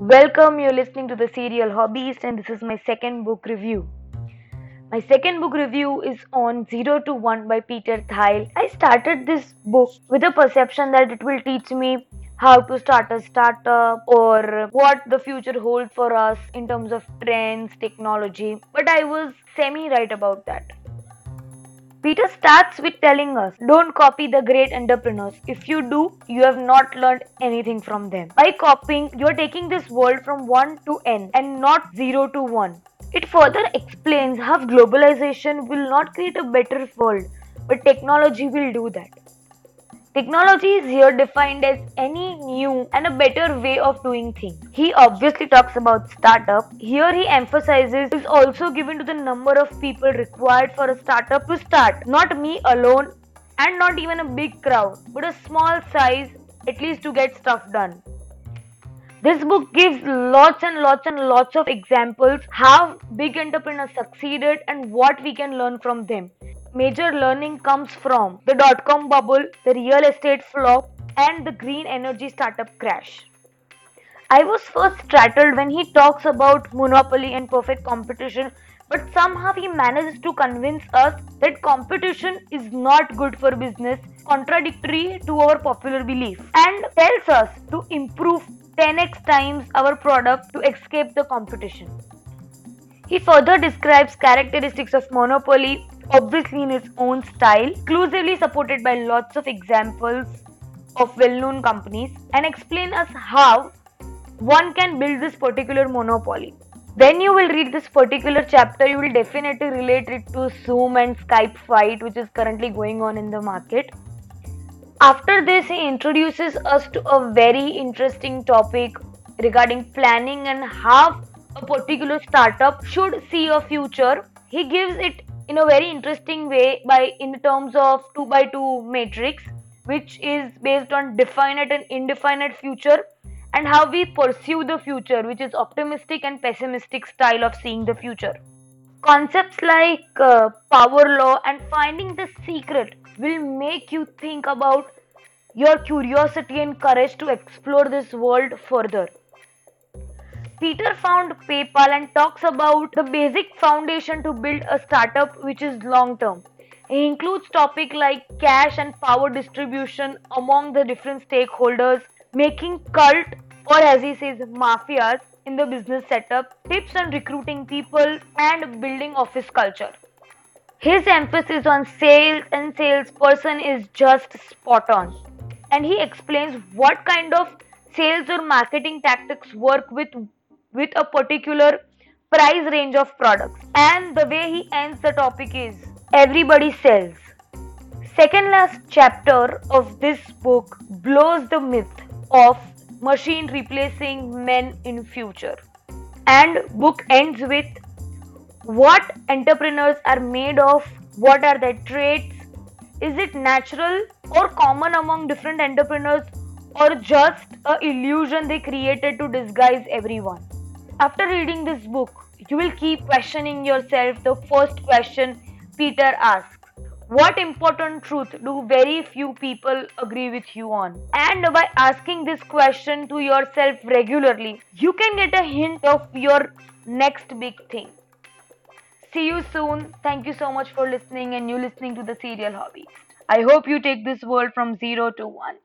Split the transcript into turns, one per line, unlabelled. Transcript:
Welcome, you're listening to the Serial Hobbyist, and this is my second book review. My second book review is on 0 to 1 by Peter Thiel. I started this book with a perception that it will teach me how to start a startup or what the future holds for us in terms of trends, technology, but I was semi right about that. Peter starts with telling us don't copy the great entrepreneurs. If you do, you have not learned anything from them. By copying, you're taking this world from 1 to n and not 0 to 1. It further explains how globalization will not create a better world, but technology will do that. Technology is here defined as any new and a better way of doing things. He obviously talks about startup. Here he emphasizes is also given to the number of people required for a startup to start. Not me alone and not even a big crowd, but a small size at least to get stuff done. This book gives lots and lots and lots of examples how big entrepreneurs succeeded and what we can learn from them major learning comes from the dot com bubble, the real estate flop, and the green energy startup crash. I was first startled when he talks about monopoly and perfect competition, but somehow he manages to convince us that competition is not good for business, contradictory to our popular belief, and tells us to improve 10x times our product to escape the competition. He further describes characteristics of monopoly obviously in its own style, exclusively supported by lots of examples of well-known companies and explain us how one can build this particular monopoly. When you will read this particular chapter, you will definitely relate it to Zoom and Skype fight, which is currently going on in the market. After this, he introduces us to a very interesting topic regarding planning and how a particular startup should see a future. He gives it in a very interesting way by in terms of 2 by 2 matrix which is based on definite and indefinite future and how we pursue the future which is optimistic and pessimistic style of seeing the future. Concepts like uh, power law and finding the secret will make you think about your curiosity and courage to explore this world further Peter found PayPal and talks about the basic foundation to build a startup which is long term. It includes topics like cash and power distribution among the different stakeholders, making cult or as he says mafias in the business setup, tips on recruiting people and building office culture. His emphasis on sales and salesperson is just spot on. And he explains what kind of sales or marketing tactics work with with a particular price range of products. And the way he ends the topic is everybody sells. Second last chapter of this book blows the myth of machine replacing men in future. And book ends with what entrepreneurs are made of, what are their traits, is it natural or common among different entrepreneurs or just a illusion they created to disguise everyone after reading this book, you will keep questioning yourself the first question Peter asks What important truth do very few people agree with you on? And by asking this question to yourself regularly, you can get a hint of your next big thing. See you soon. Thank you so much for listening and you listening to the Serial Hobbyist. I hope you take this world from zero to one.